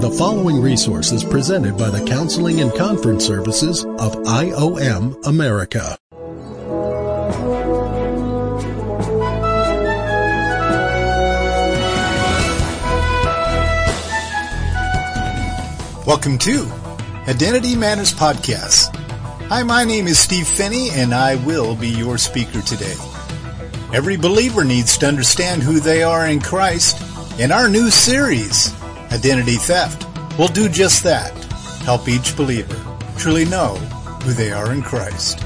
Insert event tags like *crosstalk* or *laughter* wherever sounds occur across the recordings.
The following resource is presented by the Counseling and Conference Services of IOM America. Welcome to Identity Matters Podcast. Hi, my name is Steve Phinney, and I will be your speaker today. Every believer needs to understand who they are in Christ, in our new series, Identity Theft, will do just that help each believer truly know who they are in Christ.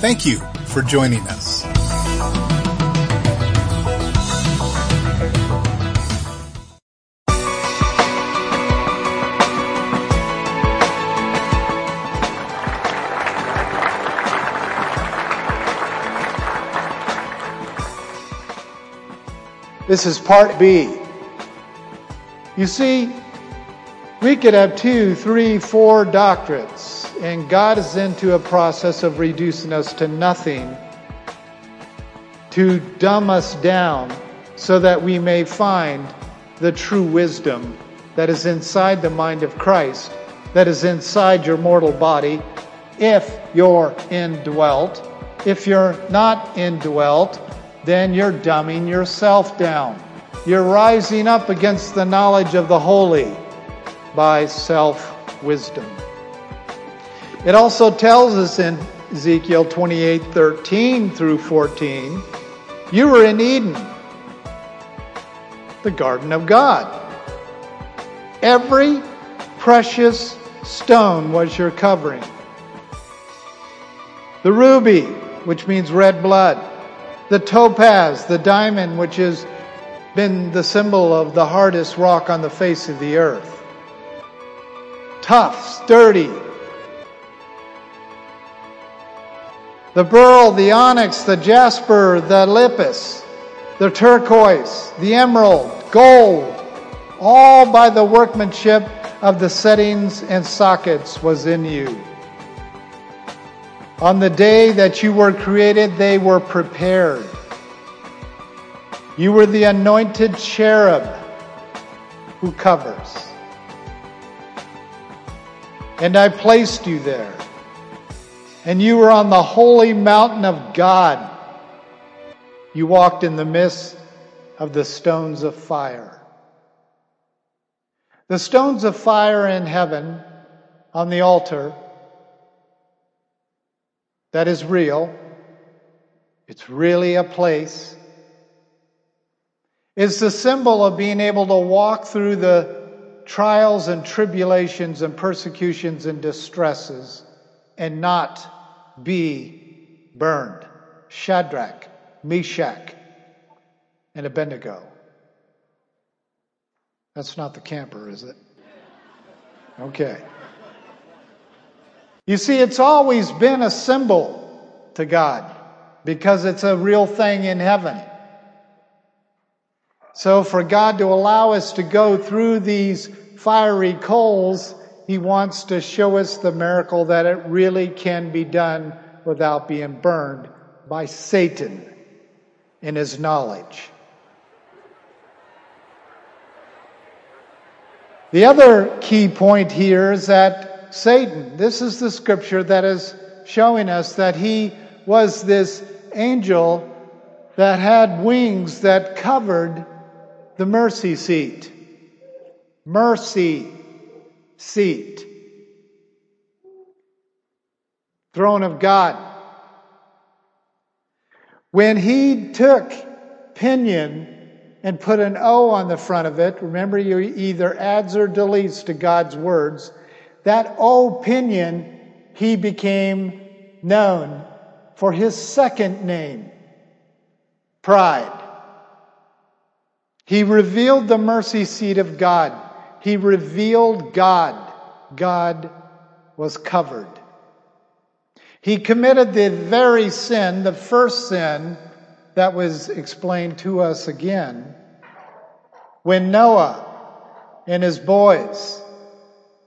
Thank you for joining us. This is part B. You see, we could have two, three, four doctorates, and God is into a process of reducing us to nothing to dumb us down so that we may find the true wisdom that is inside the mind of Christ, that is inside your mortal body, if you're indwelt. If you're not indwelt, then you're dumbing yourself down. You're rising up against the knowledge of the holy by self wisdom. It also tells us in Ezekiel 28 13 through 14, you were in Eden, the garden of God. Every precious stone was your covering. The ruby, which means red blood, the topaz, the diamond, which has been the symbol of the hardest rock on the face of the earth tough, sturdy. The beryl, the onyx, the jasper, the lapis, the turquoise, the emerald, gold, all by the workmanship of the settings and sockets was in you. On the day that you were created, they were prepared. You were the anointed cherub who covers and I placed you there. And you were on the holy mountain of God. You walked in the midst of the stones of fire. The stones of fire in heaven on the altar, that is real. It's really a place. Is the symbol of being able to walk through the trials and tribulations and persecutions and distresses and not be burned. Shadrach, Meshach, and Abednego. That's not the camper, is it? Okay. You see, it's always been a symbol to God because it's a real thing in heaven. So, for God to allow us to go through these fiery coals, He wants to show us the miracle that it really can be done without being burned by Satan in his knowledge. The other key point here is that Satan, this is the scripture that is showing us that he was this angel that had wings that covered the mercy seat. Mercy seat. Throne of God. When he took pinion and put an O on the front of it, remember you either adds or deletes to God's words, that O pinion, he became known for his second name, pride. He revealed the mercy seat of God. He revealed God. God was covered. He committed the very sin, the first sin that was explained to us again, when Noah and his boys,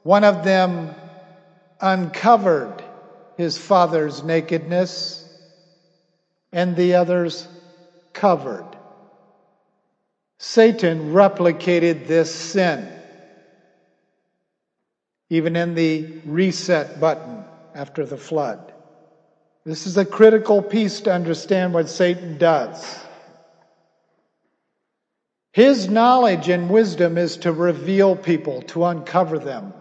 one of them uncovered his father's nakedness, and the others covered. Satan replicated this sin. even in the reset button after the flood. This is a critical piece to understand what Satan does. His knowledge and wisdom is to reveal people, to uncover them,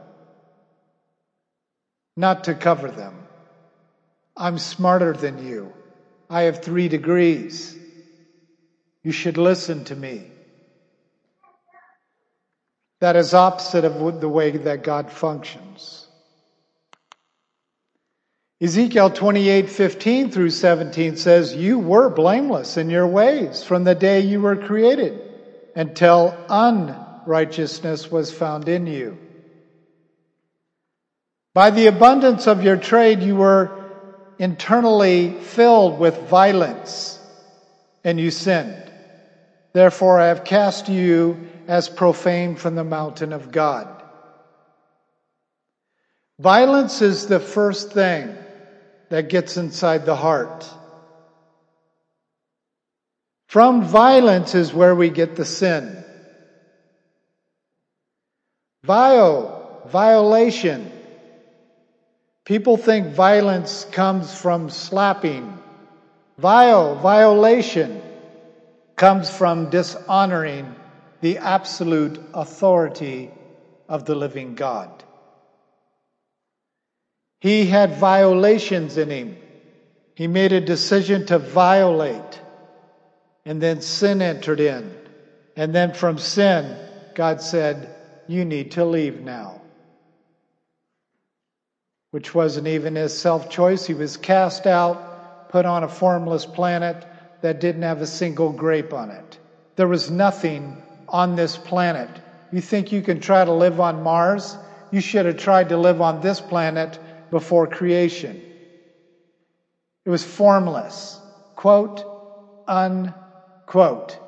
not to cover them. I'm smarter than you. I have three degrees. You should listen to me. That is opposite of the way that God functions. Ezekiel 28 15 through 17 says, You were blameless in your ways from the day you were created until unrighteousness was found in you. By the abundance of your trade, you were internally filled with violence and you sinned. Therefore, I have cast you as profane from the mountain of God. Violence is the first thing that gets inside the heart. From violence is where we get the sin. Vio, violation. People think violence comes from slapping. Vio, violation, comes from dishonoring the absolute authority of the living God. He had violations in him. He made a decision to violate. And then sin entered in. And then from sin, God said, You need to leave now. Which wasn't even his self choice. He was cast out, put on a formless planet that didn't have a single grape on it. There was nothing on this planet. You think you can try to live on Mars? You should have tried to live on this planet before creation. It was formless. Quote, unquote.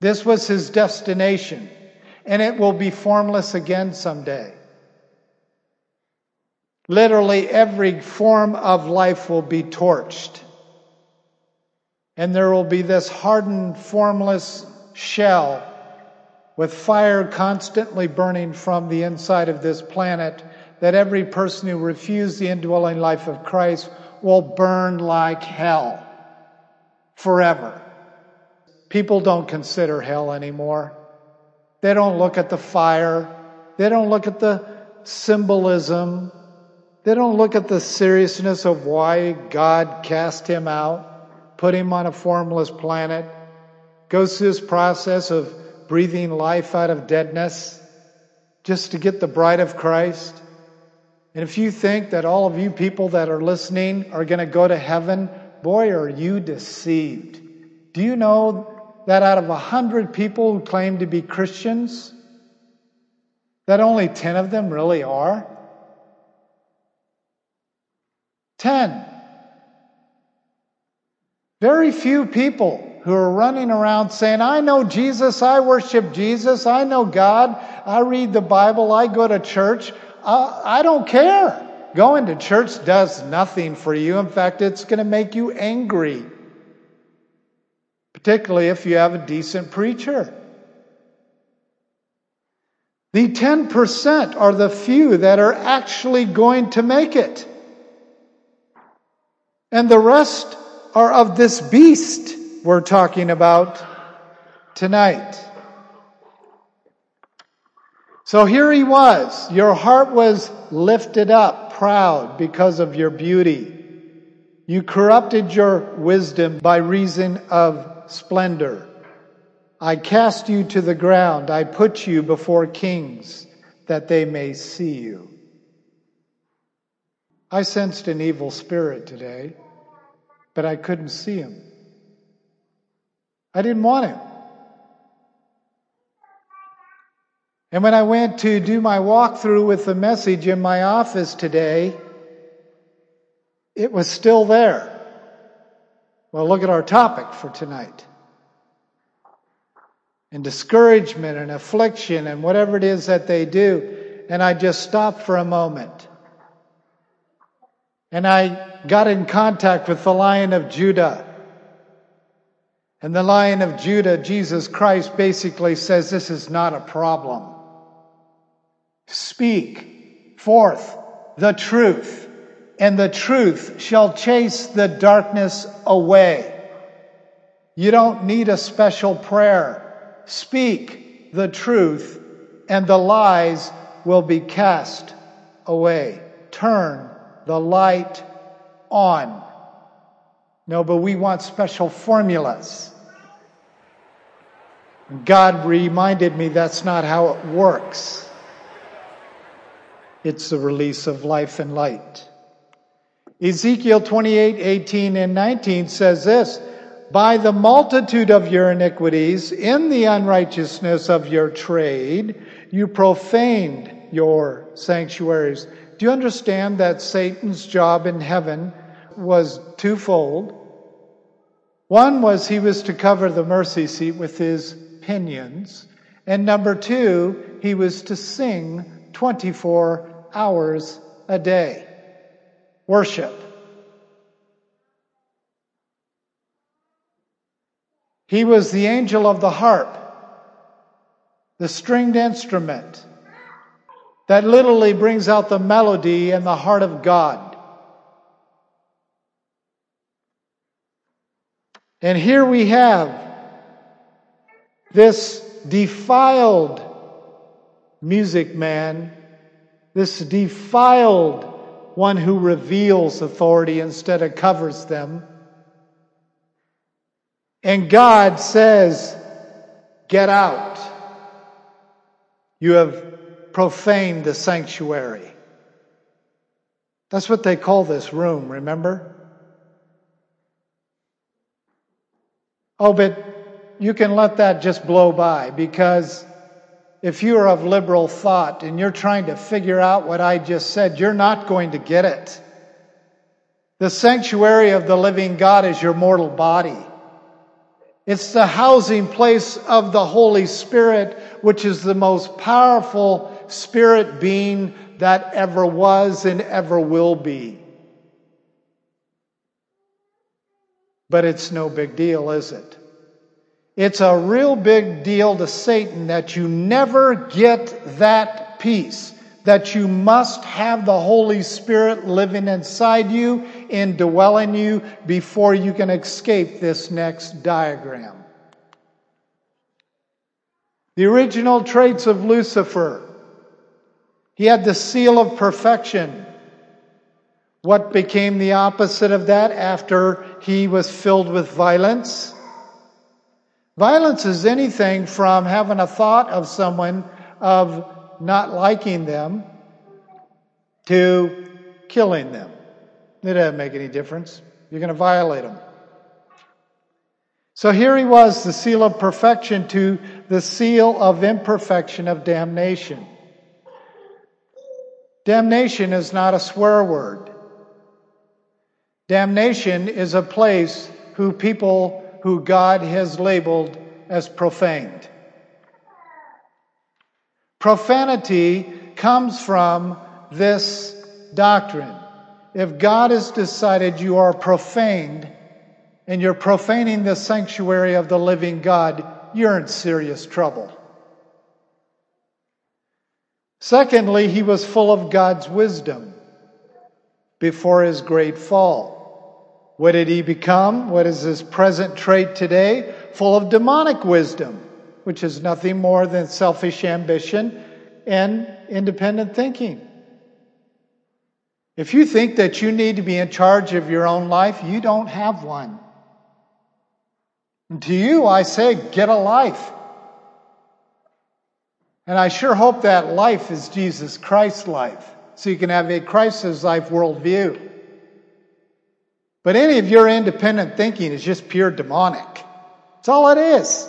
This was his destination, and it will be formless again someday. Literally, every form of life will be torched. And there will be this hardened, formless shell with fire constantly burning from the inside of this planet that every person who refused the indwelling life of Christ will burn like hell forever. People don't consider hell anymore. They don't look at the fire. They don't look at the symbolism. They don't look at the seriousness of why God cast him out put him on a formless planet, goes through this process of breathing life out of deadness just to get the bride of Christ. And if you think that all of you people that are listening are going to go to heaven, boy, are you deceived. Do you know that out of a hundred people who claim to be Christians, that only 10 of them really are? 10. Very few people who are running around saying, I know Jesus, I worship Jesus, I know God, I read the Bible, I go to church. Uh, I don't care. Going to church does nothing for you. In fact, it's going to make you angry, particularly if you have a decent preacher. The 10% are the few that are actually going to make it. And the rest are of this beast we're talking about tonight. So here he was. Your heart was lifted up, proud because of your beauty. You corrupted your wisdom by reason of splendor. I cast you to the ground. I put you before kings that they may see you. I sensed an evil spirit today but I couldn't see him. I didn't want him. And when I went to do my walkthrough with the message in my office today, it was still there. Well, look at our topic for tonight. And discouragement and affliction and whatever it is that they do. And I just stopped for a moment. And I got in contact with the Lion of Judah. And the Lion of Judah, Jesus Christ, basically says this is not a problem. Speak forth the truth, and the truth shall chase the darkness away. You don't need a special prayer. Speak the truth, and the lies will be cast away. Turn the light on. No, but we want special formulas. God reminded me that's not how it works. It's the release of life and light. Ezekiel 28, 18, and 19 says this By the multitude of your iniquities, in the unrighteousness of your trade, you profaned your sanctuaries. You understand that Satan's job in heaven was twofold? One was he was to cover the mercy seat with his pinions. And number two, he was to sing 24 hours a day. Worship. He was the angel of the harp, the stringed instrument that literally brings out the melody and the heart of God. And here we have this defiled music man, this defiled one who reveals authority instead of covers them. And God says, Get out. You have profaned the sanctuary. That's what they call this room, remember? Oh, but you can let that just blow by because if you are of liberal thought and you're trying to figure out what I just said, you're not going to get it. The sanctuary of the living God is your mortal body. It's the housing place of the Holy Spirit, which is the most powerful spirit being that ever was and ever will be. But it's no big deal, is it? It's a real big deal to Satan that you never get that peace, that you must have the Holy Spirit living inside you and dwelling you before you can escape this next diagram. The original traits of Lucifer. He had the seal of perfection. What became the opposite of that after he was filled with violence? Violence is anything from having a thought of someone of not liking them to killing them. It doesn't make any difference. You're going to violate them. So here he was, the seal of perfection to the seal of imperfection of damnation. Damnation is not a swear word. Damnation is a place who people who God has labeled as profaned. Profanity comes from this doctrine. If God has decided you are profaned and you're profaning the sanctuary of the living God, you're in serious trouble. Secondly, he was full of God's wisdom before his great fall. What did he become? What is his present trait today? Full of demonic wisdom, which is nothing more than selfish ambition and independent thinking. If you think that you need to be in charge of your own life, you don't have one. And to you, I say, get a life. And I sure hope that life is Jesus Christ's life, so you can have a Christ's life worldview. But any of your independent thinking is just pure demonic. That's all it is.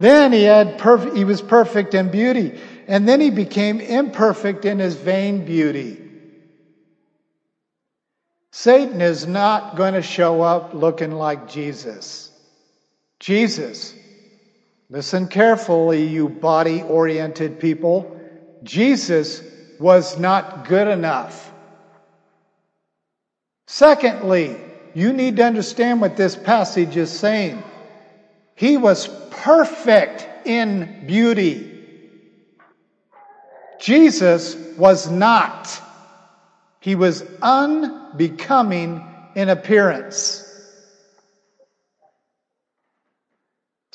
Then he had perf- he was perfect in beauty, and then he became imperfect in his vain beauty. Satan is not going to show up looking like Jesus. Jesus, listen carefully, you body oriented people. Jesus was not good enough. Secondly, you need to understand what this passage is saying. He was perfect in beauty. Jesus was not. He was unbecoming in appearance.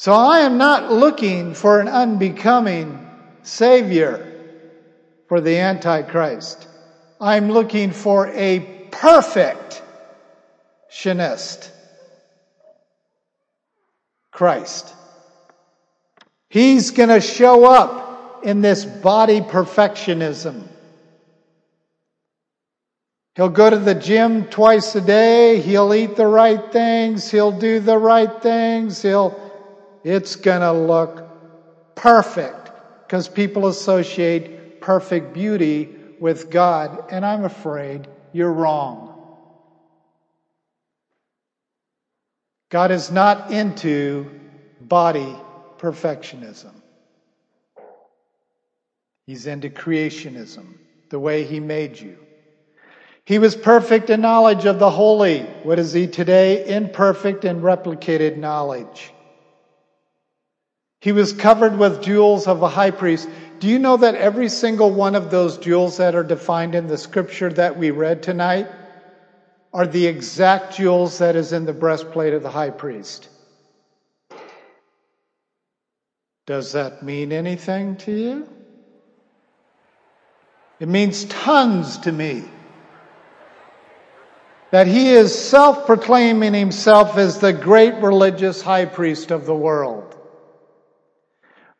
So I am not looking for an unbecoming Savior for the Antichrist. I'm looking for a perfect Shinist. Christ. He's going to show up in this body perfectionism. He'll go to the gym twice a day. He'll eat the right things. He'll do the right things. He'll, it's going to look perfect because people associate perfect beauty with God. And I'm afraid you're wrong. God is not into body perfectionism. He's into creationism, the way He made you. He was perfect in knowledge of the holy. What is He today? Imperfect in replicated knowledge. He was covered with jewels of a high priest. Do you know that every single one of those jewels that are defined in the scripture that we read tonight are the exact jewels that is in the breastplate of the high priest. Does that mean anything to you? It means tons to me. That he is self proclaiming himself as the great religious high priest of the world.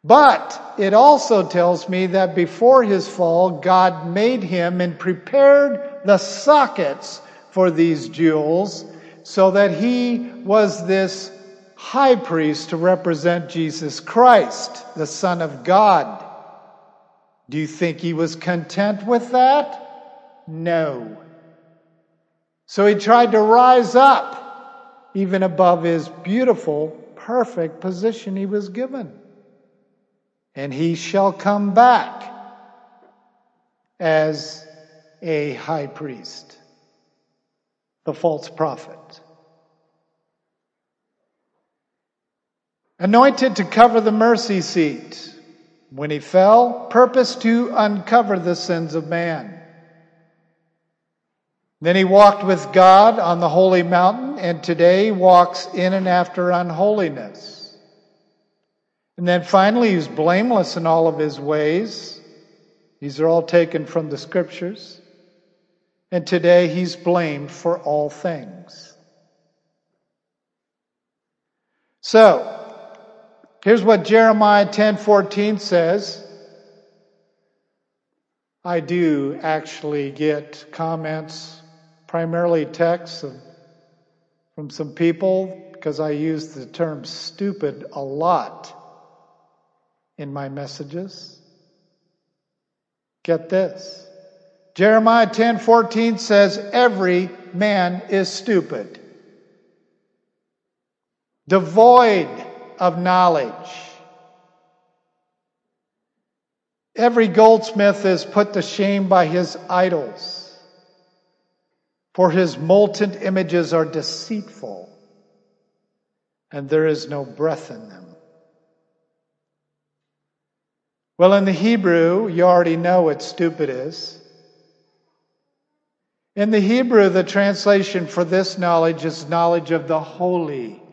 But it also tells me that before his fall, God made him and prepared the sockets for these jewels so that he was this high priest to represent Jesus Christ, the Son of God. Do you think he was content with that? No. So he tried to rise up even above his beautiful, perfect position he was given. And he shall come back as a high priest the false prophet. Anointed to cover the mercy seat. When he fell, purposed to uncover the sins of man. Then he walked with God on the holy mountain, and today walks in and after unholiness. And then finally, he's blameless in all of his ways. These are all taken from the scriptures and today he's blamed for all things. So, here's what Jeremiah 10:14 says. I do actually get comments, primarily texts from some people because I use the term stupid a lot in my messages. Get this. Jeremiah 10 14 says, Every man is stupid, devoid of knowledge. Every goldsmith is put to shame by his idols, for his molten images are deceitful, and there is no breath in them. Well, in the Hebrew, you already know what stupid is. In the Hebrew, the translation for this knowledge is knowledge of the holy.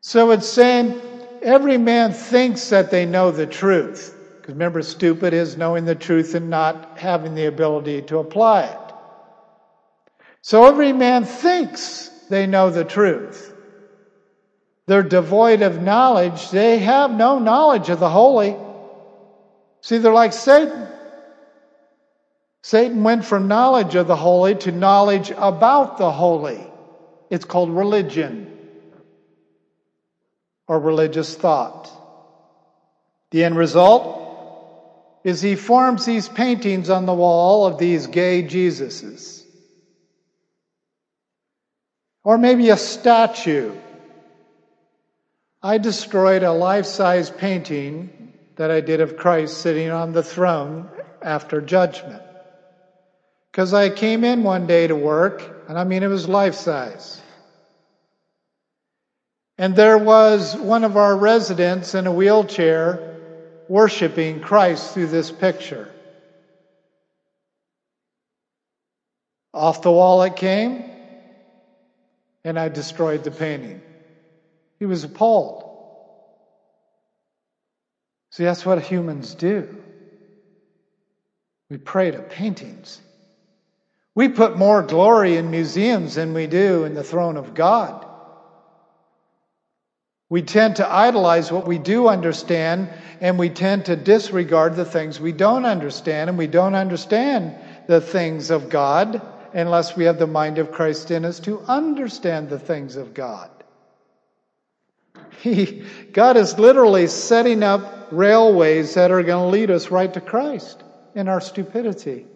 So it's saying every man thinks that they know the truth. Because remember, stupid is knowing the truth and not having the ability to apply it. So every man thinks they know the truth. They're devoid of knowledge. They have no knowledge of the holy. See, they're like Satan. Satan went from knowledge of the holy to knowledge about the holy. It's called religion or religious thought. The end result is he forms these paintings on the wall of these gay Jesuses. Or maybe a statue. I destroyed a life size painting that I did of Christ sitting on the throne after judgment. Because I came in one day to work, and I mean, it was life size. And there was one of our residents in a wheelchair worshiping Christ through this picture. Off the wall it came, and I destroyed the painting. He was appalled. See, that's what humans do. We pray to paintings. We put more glory in museums than we do in the throne of God. We tend to idolize what we do understand, and we tend to disregard the things we don't understand, and we don't understand the things of God unless we have the mind of Christ in us to understand the things of God. God is literally setting up railways that are going to lead us right to Christ in our stupidity.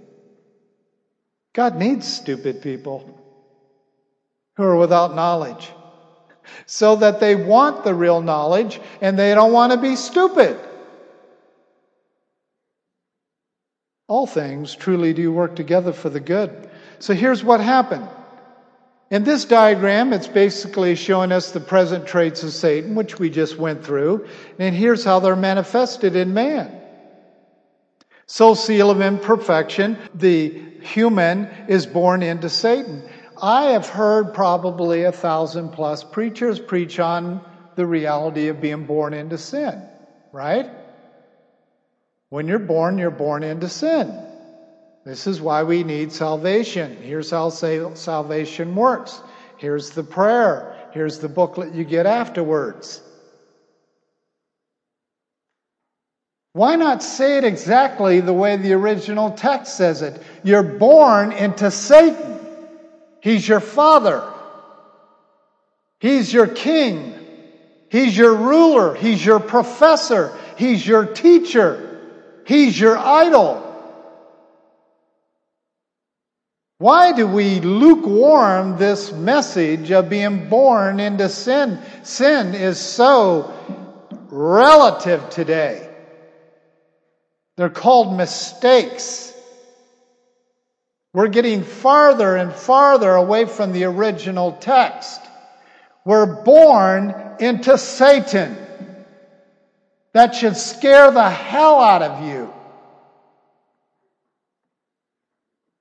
God needs stupid people who are without knowledge so that they want the real knowledge and they don't want to be stupid. All things truly do work together for the good. So here's what happened. In this diagram, it's basically showing us the present traits of Satan, which we just went through. And here's how they're manifested in man. Soul seal of imperfection, the human is born into Satan. I have heard probably a thousand plus preachers preach on the reality of being born into sin, right? When you're born, you're born into sin. This is why we need salvation. Here's how salvation works. Here's the prayer. Here's the booklet you get afterwards. Why not say it exactly the way the original text says it? You're born into Satan. He's your father. He's your king. He's your ruler. He's your professor. He's your teacher. He's your idol. Why do we lukewarm this message of being born into sin? Sin is so relative today. They're called mistakes. We're getting farther and farther away from the original text. We're born into Satan. That should scare the hell out of you.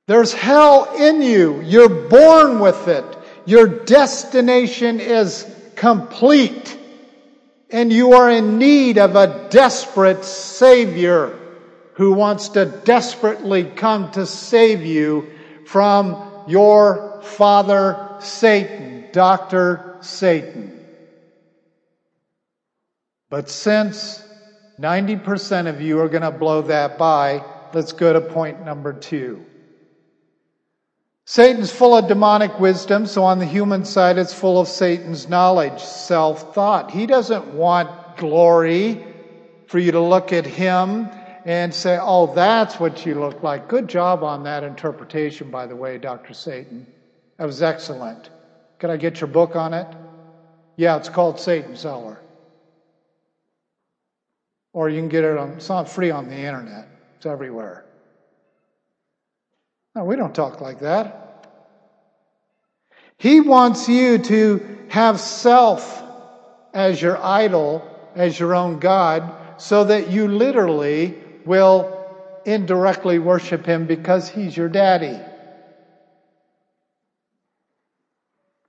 There's hell in you. You're born with it. Your destination is complete. And you are in need of a desperate Savior who wants to desperately come to save you from your father Satan, Dr. Satan. But since 90% of you are going to blow that by, let's go to point number two. Satan's full of demonic wisdom, so on the human side, it's full of Satan's knowledge, self thought. He doesn't want glory for you to look at him and say, oh, that's what you look like. Good job on that interpretation, by the way, Dr. Satan. That was excellent. Can I get your book on it? Yeah, it's called Satan's Seller. Or you can get it on, it's not free on the internet, it's everywhere. No, we don't talk like that. He wants you to have self as your idol, as your own God, so that you literally will indirectly worship him because he's your daddy.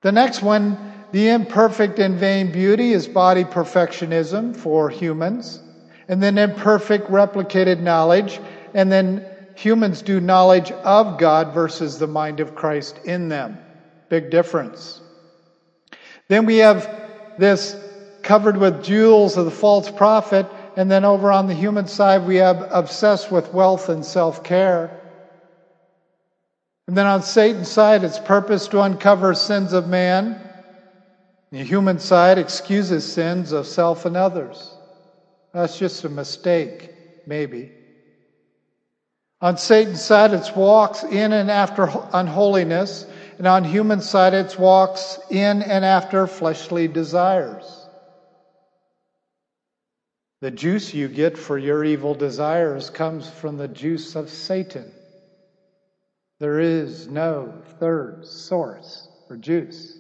The next one, the imperfect and vain beauty, is body perfectionism for humans. And then imperfect replicated knowledge. And then humans do knowledge of God versus the mind of Christ in them. Big difference. Then we have this covered with jewels of the false prophet. And then over on the human side, we have obsessed with wealth and self care. And then on Satan's side, it's purpose to uncover sins of man. The human side excuses sins of self and others. That's just a mistake, maybe. On Satan's side, it's walks in and after unholiness, and on human side, it's walks in and after fleshly desires. The juice you get for your evil desires comes from the juice of Satan. There is no third source for juice.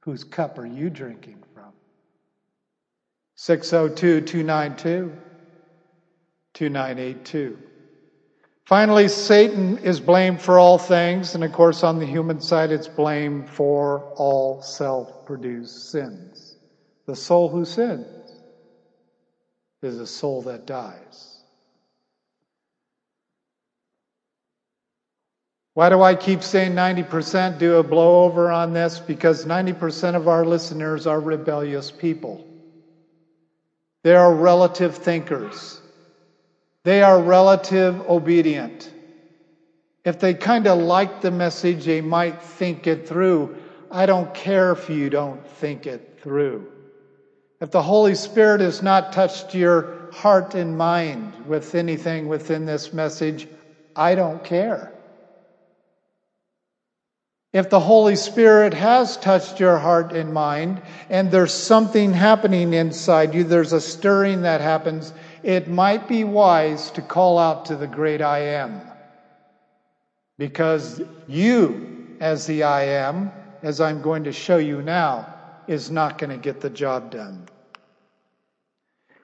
Whose cup are you drinking from? 602 292 2982. Finally, Satan is blamed for all things, and of course, on the human side, it's blamed for all self produced sins. The soul who sins is a soul that dies. Why do I keep saying 90%? Do a blowover on this? Because 90% of our listeners are rebellious people. They are relative thinkers. They are relative obedient. If they kind of like the message, they might think it through. I don't care if you don't think it through. If the Holy Spirit has not touched your heart and mind with anything within this message, I don't care. If the Holy Spirit has touched your heart and mind, and there's something happening inside you, there's a stirring that happens, it might be wise to call out to the great I am. Because you, as the I am, as I'm going to show you now, is not going to get the job done.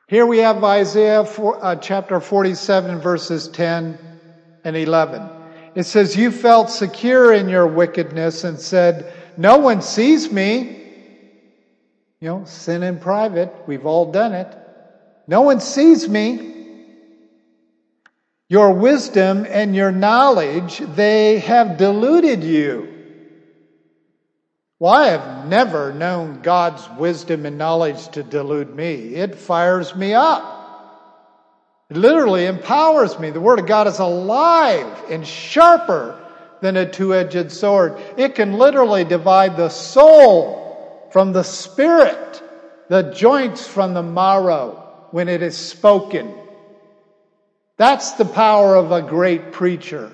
Here we have Isaiah for, uh, chapter 47, verses 10 and 11. It says, You felt secure in your wickedness and said, No one sees me. You know, sin in private. We've all done it. No one sees me. Your wisdom and your knowledge, they have deluded you. Well, I have never known God's wisdom and knowledge to delude me. It fires me up. It literally empowers me. The Word of God is alive and sharper than a two edged sword. It can literally divide the soul from the spirit, the joints from the marrow when it is spoken. That's the power of a great preacher.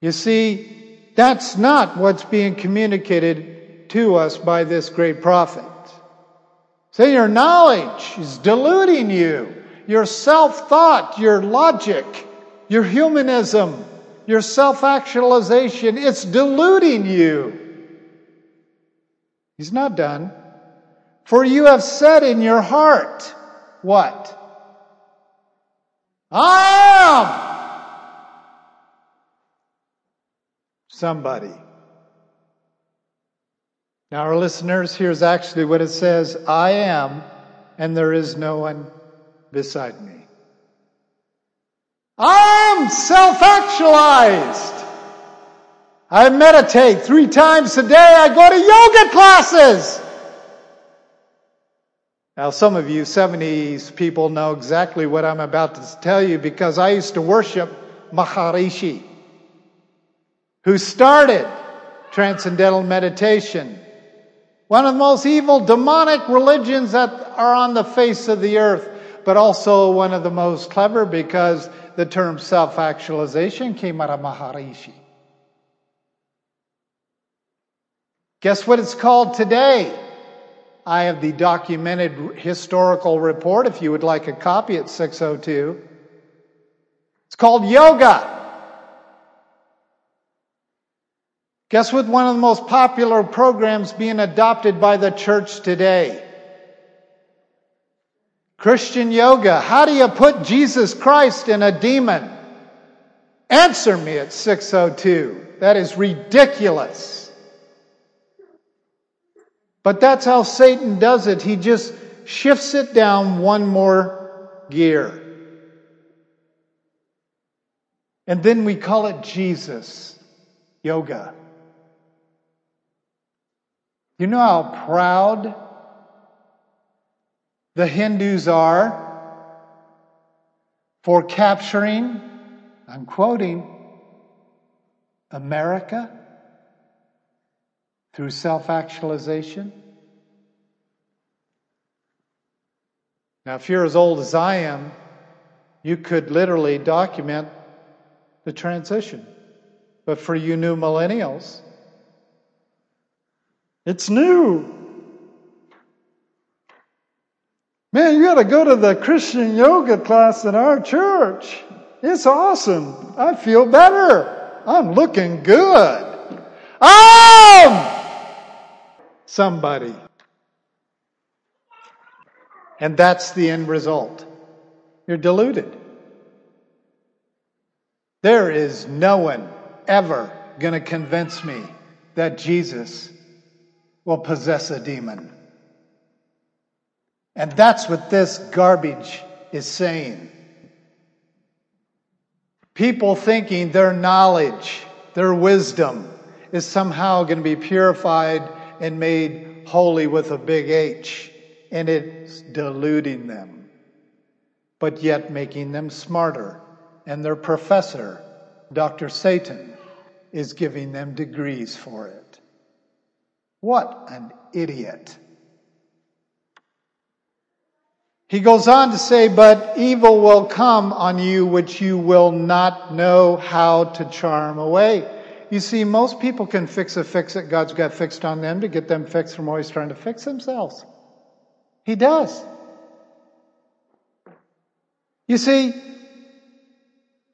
You see, that's not what's being communicated to us by this great prophet. Say your knowledge is deluding you. Your self thought, your logic, your humanism, your self actualization, it's deluding you. He's not done. For you have said in your heart, what? I am somebody. Now, our listeners, here's actually what it says I am, and there is no one beside me. I am self actualized. I meditate three times a day. I go to yoga classes. Now, some of you 70s people know exactly what I'm about to tell you because I used to worship Maharishi, who started transcendental meditation. One of the most evil demonic religions that are on the face of the earth, but also one of the most clever because the term self actualization came out of Maharishi. Guess what it's called today? I have the documented historical report if you would like a copy at 602. It's called yoga. Guess what? One of the most popular programs being adopted by the church today? Christian yoga. How do you put Jesus Christ in a demon? Answer me at 602. That is ridiculous. But that's how Satan does it. He just shifts it down one more gear. And then we call it Jesus yoga. You know how proud the Hindus are for capturing, I'm quoting, America? Through self actualization? Now, if you're as old as I am, you could literally document the transition. But for you new millennials, it's new. Man, you got to go to the Christian yoga class in our church. It's awesome. I feel better. I'm looking good. Um! Somebody. And that's the end result. You're deluded. There is no one ever going to convince me that Jesus will possess a demon. And that's what this garbage is saying. People thinking their knowledge, their wisdom is somehow going to be purified and made holy with a big H, and it's deluding them, but yet making them smarter. And their professor, Dr. Satan, is giving them degrees for it. What an idiot. He goes on to say, But evil will come on you which you will not know how to charm away. You see, most people can fix a fix that God's got fixed on them to get them fixed from always trying to fix themselves. He does. You see,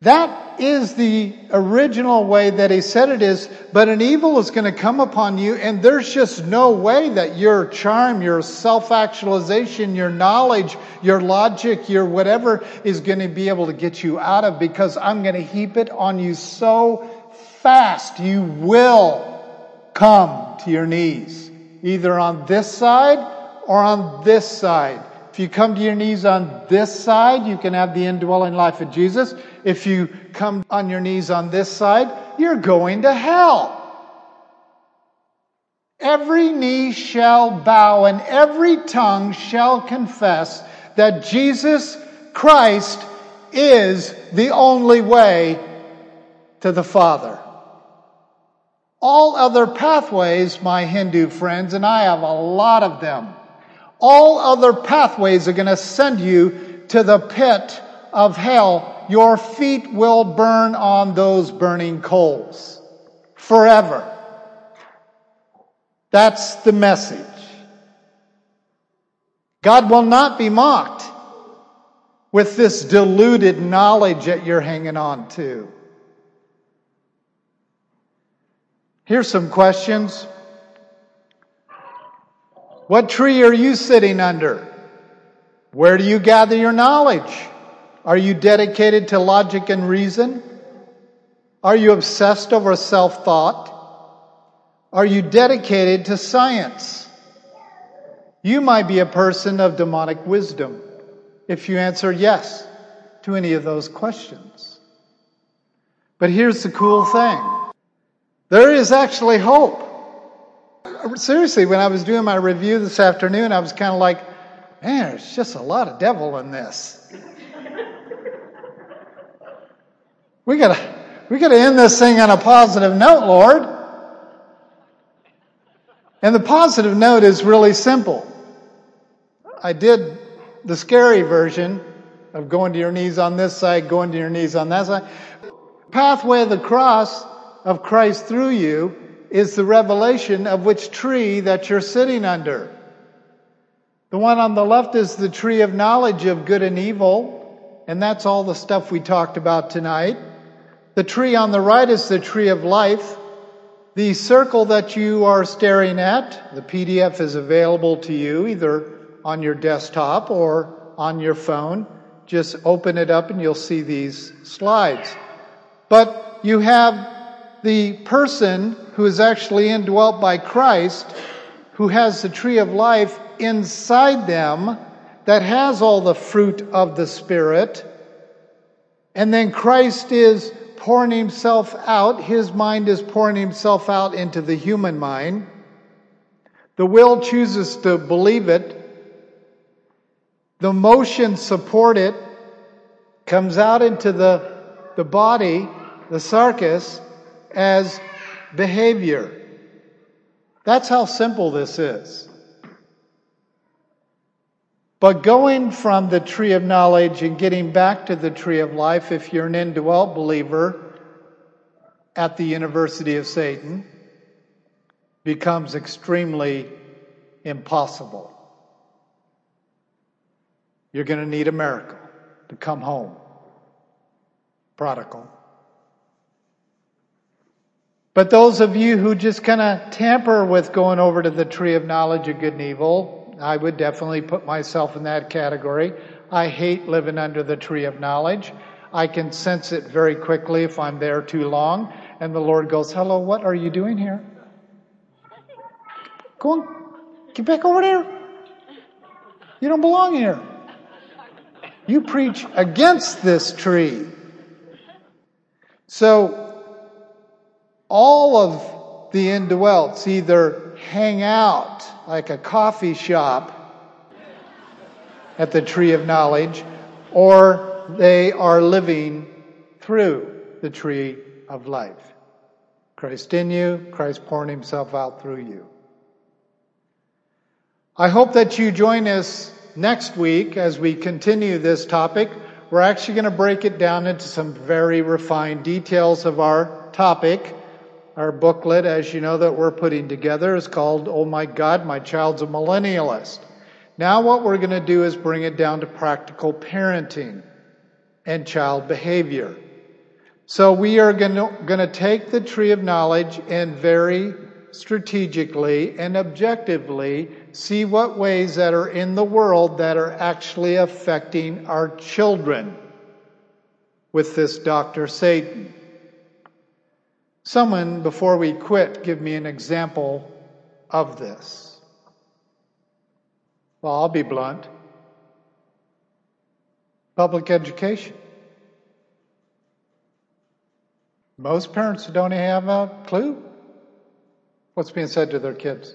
that is the original way that he said it is, but an evil is going to come upon you, and there's just no way that your charm, your self actualization, your knowledge, your logic, your whatever is going to be able to get you out of because I'm going to heap it on you so fast you will come to your knees, either on this side or on this side. If you come to your knees on this side, you can have the indwelling life of Jesus. If you come on your knees on this side, you're going to hell. Every knee shall bow and every tongue shall confess that Jesus Christ is the only way to the Father. All other pathways, my Hindu friends, and I have a lot of them, all other pathways are going to send you to the pit of hell. Your feet will burn on those burning coals forever. That's the message. God will not be mocked with this deluded knowledge that you're hanging on to. Here's some questions. What tree are you sitting under? Where do you gather your knowledge? Are you dedicated to logic and reason? Are you obsessed over self thought? Are you dedicated to science? You might be a person of demonic wisdom if you answer yes to any of those questions. But here's the cool thing there is actually hope seriously, when I was doing my review this afternoon, I was kind of like, man, there's just a lot of devil in this. we gotta, we gotta end this thing on a positive note, Lord. And the positive note is really simple. I did the scary version of going to your knees on this side, going to your knees on that side. Pathway of the cross of Christ through you is the revelation of which tree that you're sitting under. The one on the left is the tree of knowledge of good and evil, and that's all the stuff we talked about tonight. The tree on the right is the tree of life. The circle that you are staring at, the PDF is available to you either on your desktop or on your phone. Just open it up and you'll see these slides. But you have the person who is actually indwelt by Christ, who has the tree of life inside them, that has all the fruit of the Spirit. And then Christ is pouring himself out, his mind is pouring himself out into the human mind. The will chooses to believe it. The motion support it, comes out into the, the body, the sarcus, as behavior. That's how simple this is. But going from the tree of knowledge and getting back to the tree of life, if you're an indwelt believer at the University of Satan, becomes extremely impossible. You're going to need a miracle to come home. Prodigal. But those of you who just kind of tamper with going over to the tree of knowledge of good and evil, I would definitely put myself in that category. I hate living under the tree of knowledge. I can sense it very quickly if I'm there too long. And the Lord goes, Hello, what are you doing here? Go on, get back over there. You don't belong here. You preach against this tree. So, all of the indwelts either hang out like a coffee shop at the tree of knowledge, or they are living through the tree of life. Christ in you, Christ pouring himself out through you. I hope that you join us next week as we continue this topic. We're actually going to break it down into some very refined details of our topic. Our booklet, as you know, that we're putting together is called, Oh My God, My Child's a Millennialist. Now, what we're going to do is bring it down to practical parenting and child behavior. So, we are going to, take the tree of knowledge and very strategically and objectively see what ways that are in the world that are actually affecting our children with this Dr. Satan. Someone, before we quit, give me an example of this. Well, I'll be blunt. Public education. Most parents don't have a clue what's being said to their kids.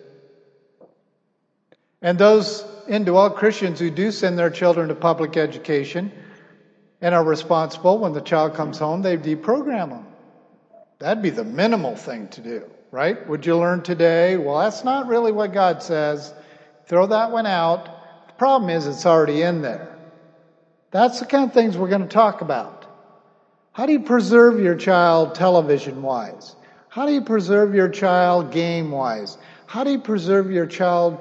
And those indwelt Christians who do send their children to public education and are responsible when the child comes home, they deprogram them. That'd be the minimal thing to do, right? Would you learn today? Well, that's not really what God says. Throw that one out. The problem is it's already in there. That's the kind of things we're going to talk about. How do you preserve your child television wise? How do you preserve your child game wise? How do you preserve your child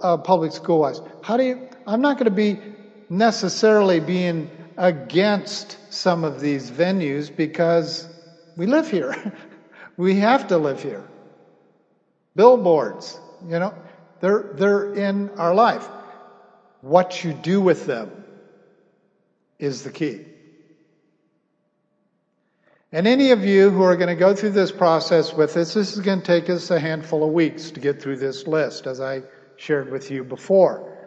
uh, public school wise? How do you, I'm not going to be necessarily being against some of these venues because we live here. *laughs* we have to live here. Billboards, you know, they're, they're in our life. What you do with them is the key. And any of you who are going to go through this process with us, this is going to take us a handful of weeks to get through this list, as I shared with you before.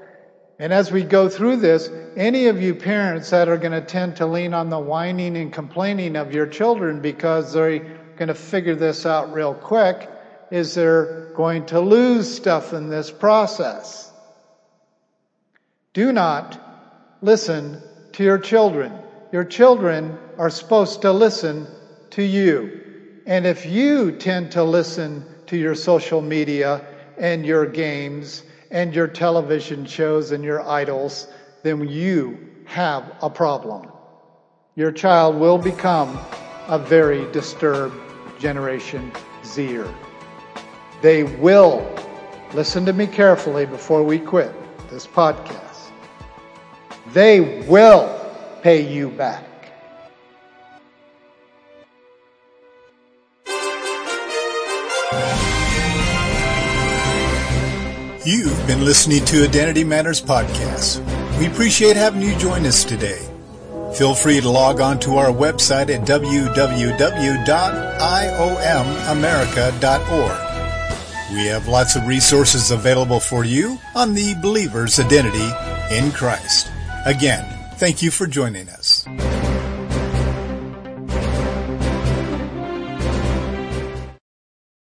And as we go through this, any of you parents that are going to tend to lean on the whining and complaining of your children because they're going to figure this out real quick, is they're going to lose stuff in this process. Do not listen to your children. Your children are supposed to listen to you. And if you tend to listen to your social media and your games and your television shows and your idols, then you have a problem. Your child will become a very disturbed Generation Zer. They will, listen to me carefully before we quit this podcast, they will pay you back. You've been listening to Identity Matters Podcast. We appreciate having you join us today. Feel free to log on to our website at www.iomamerica.org we have lots of resources available for you on the believer's identity in Christ. Again, thank you for joining us.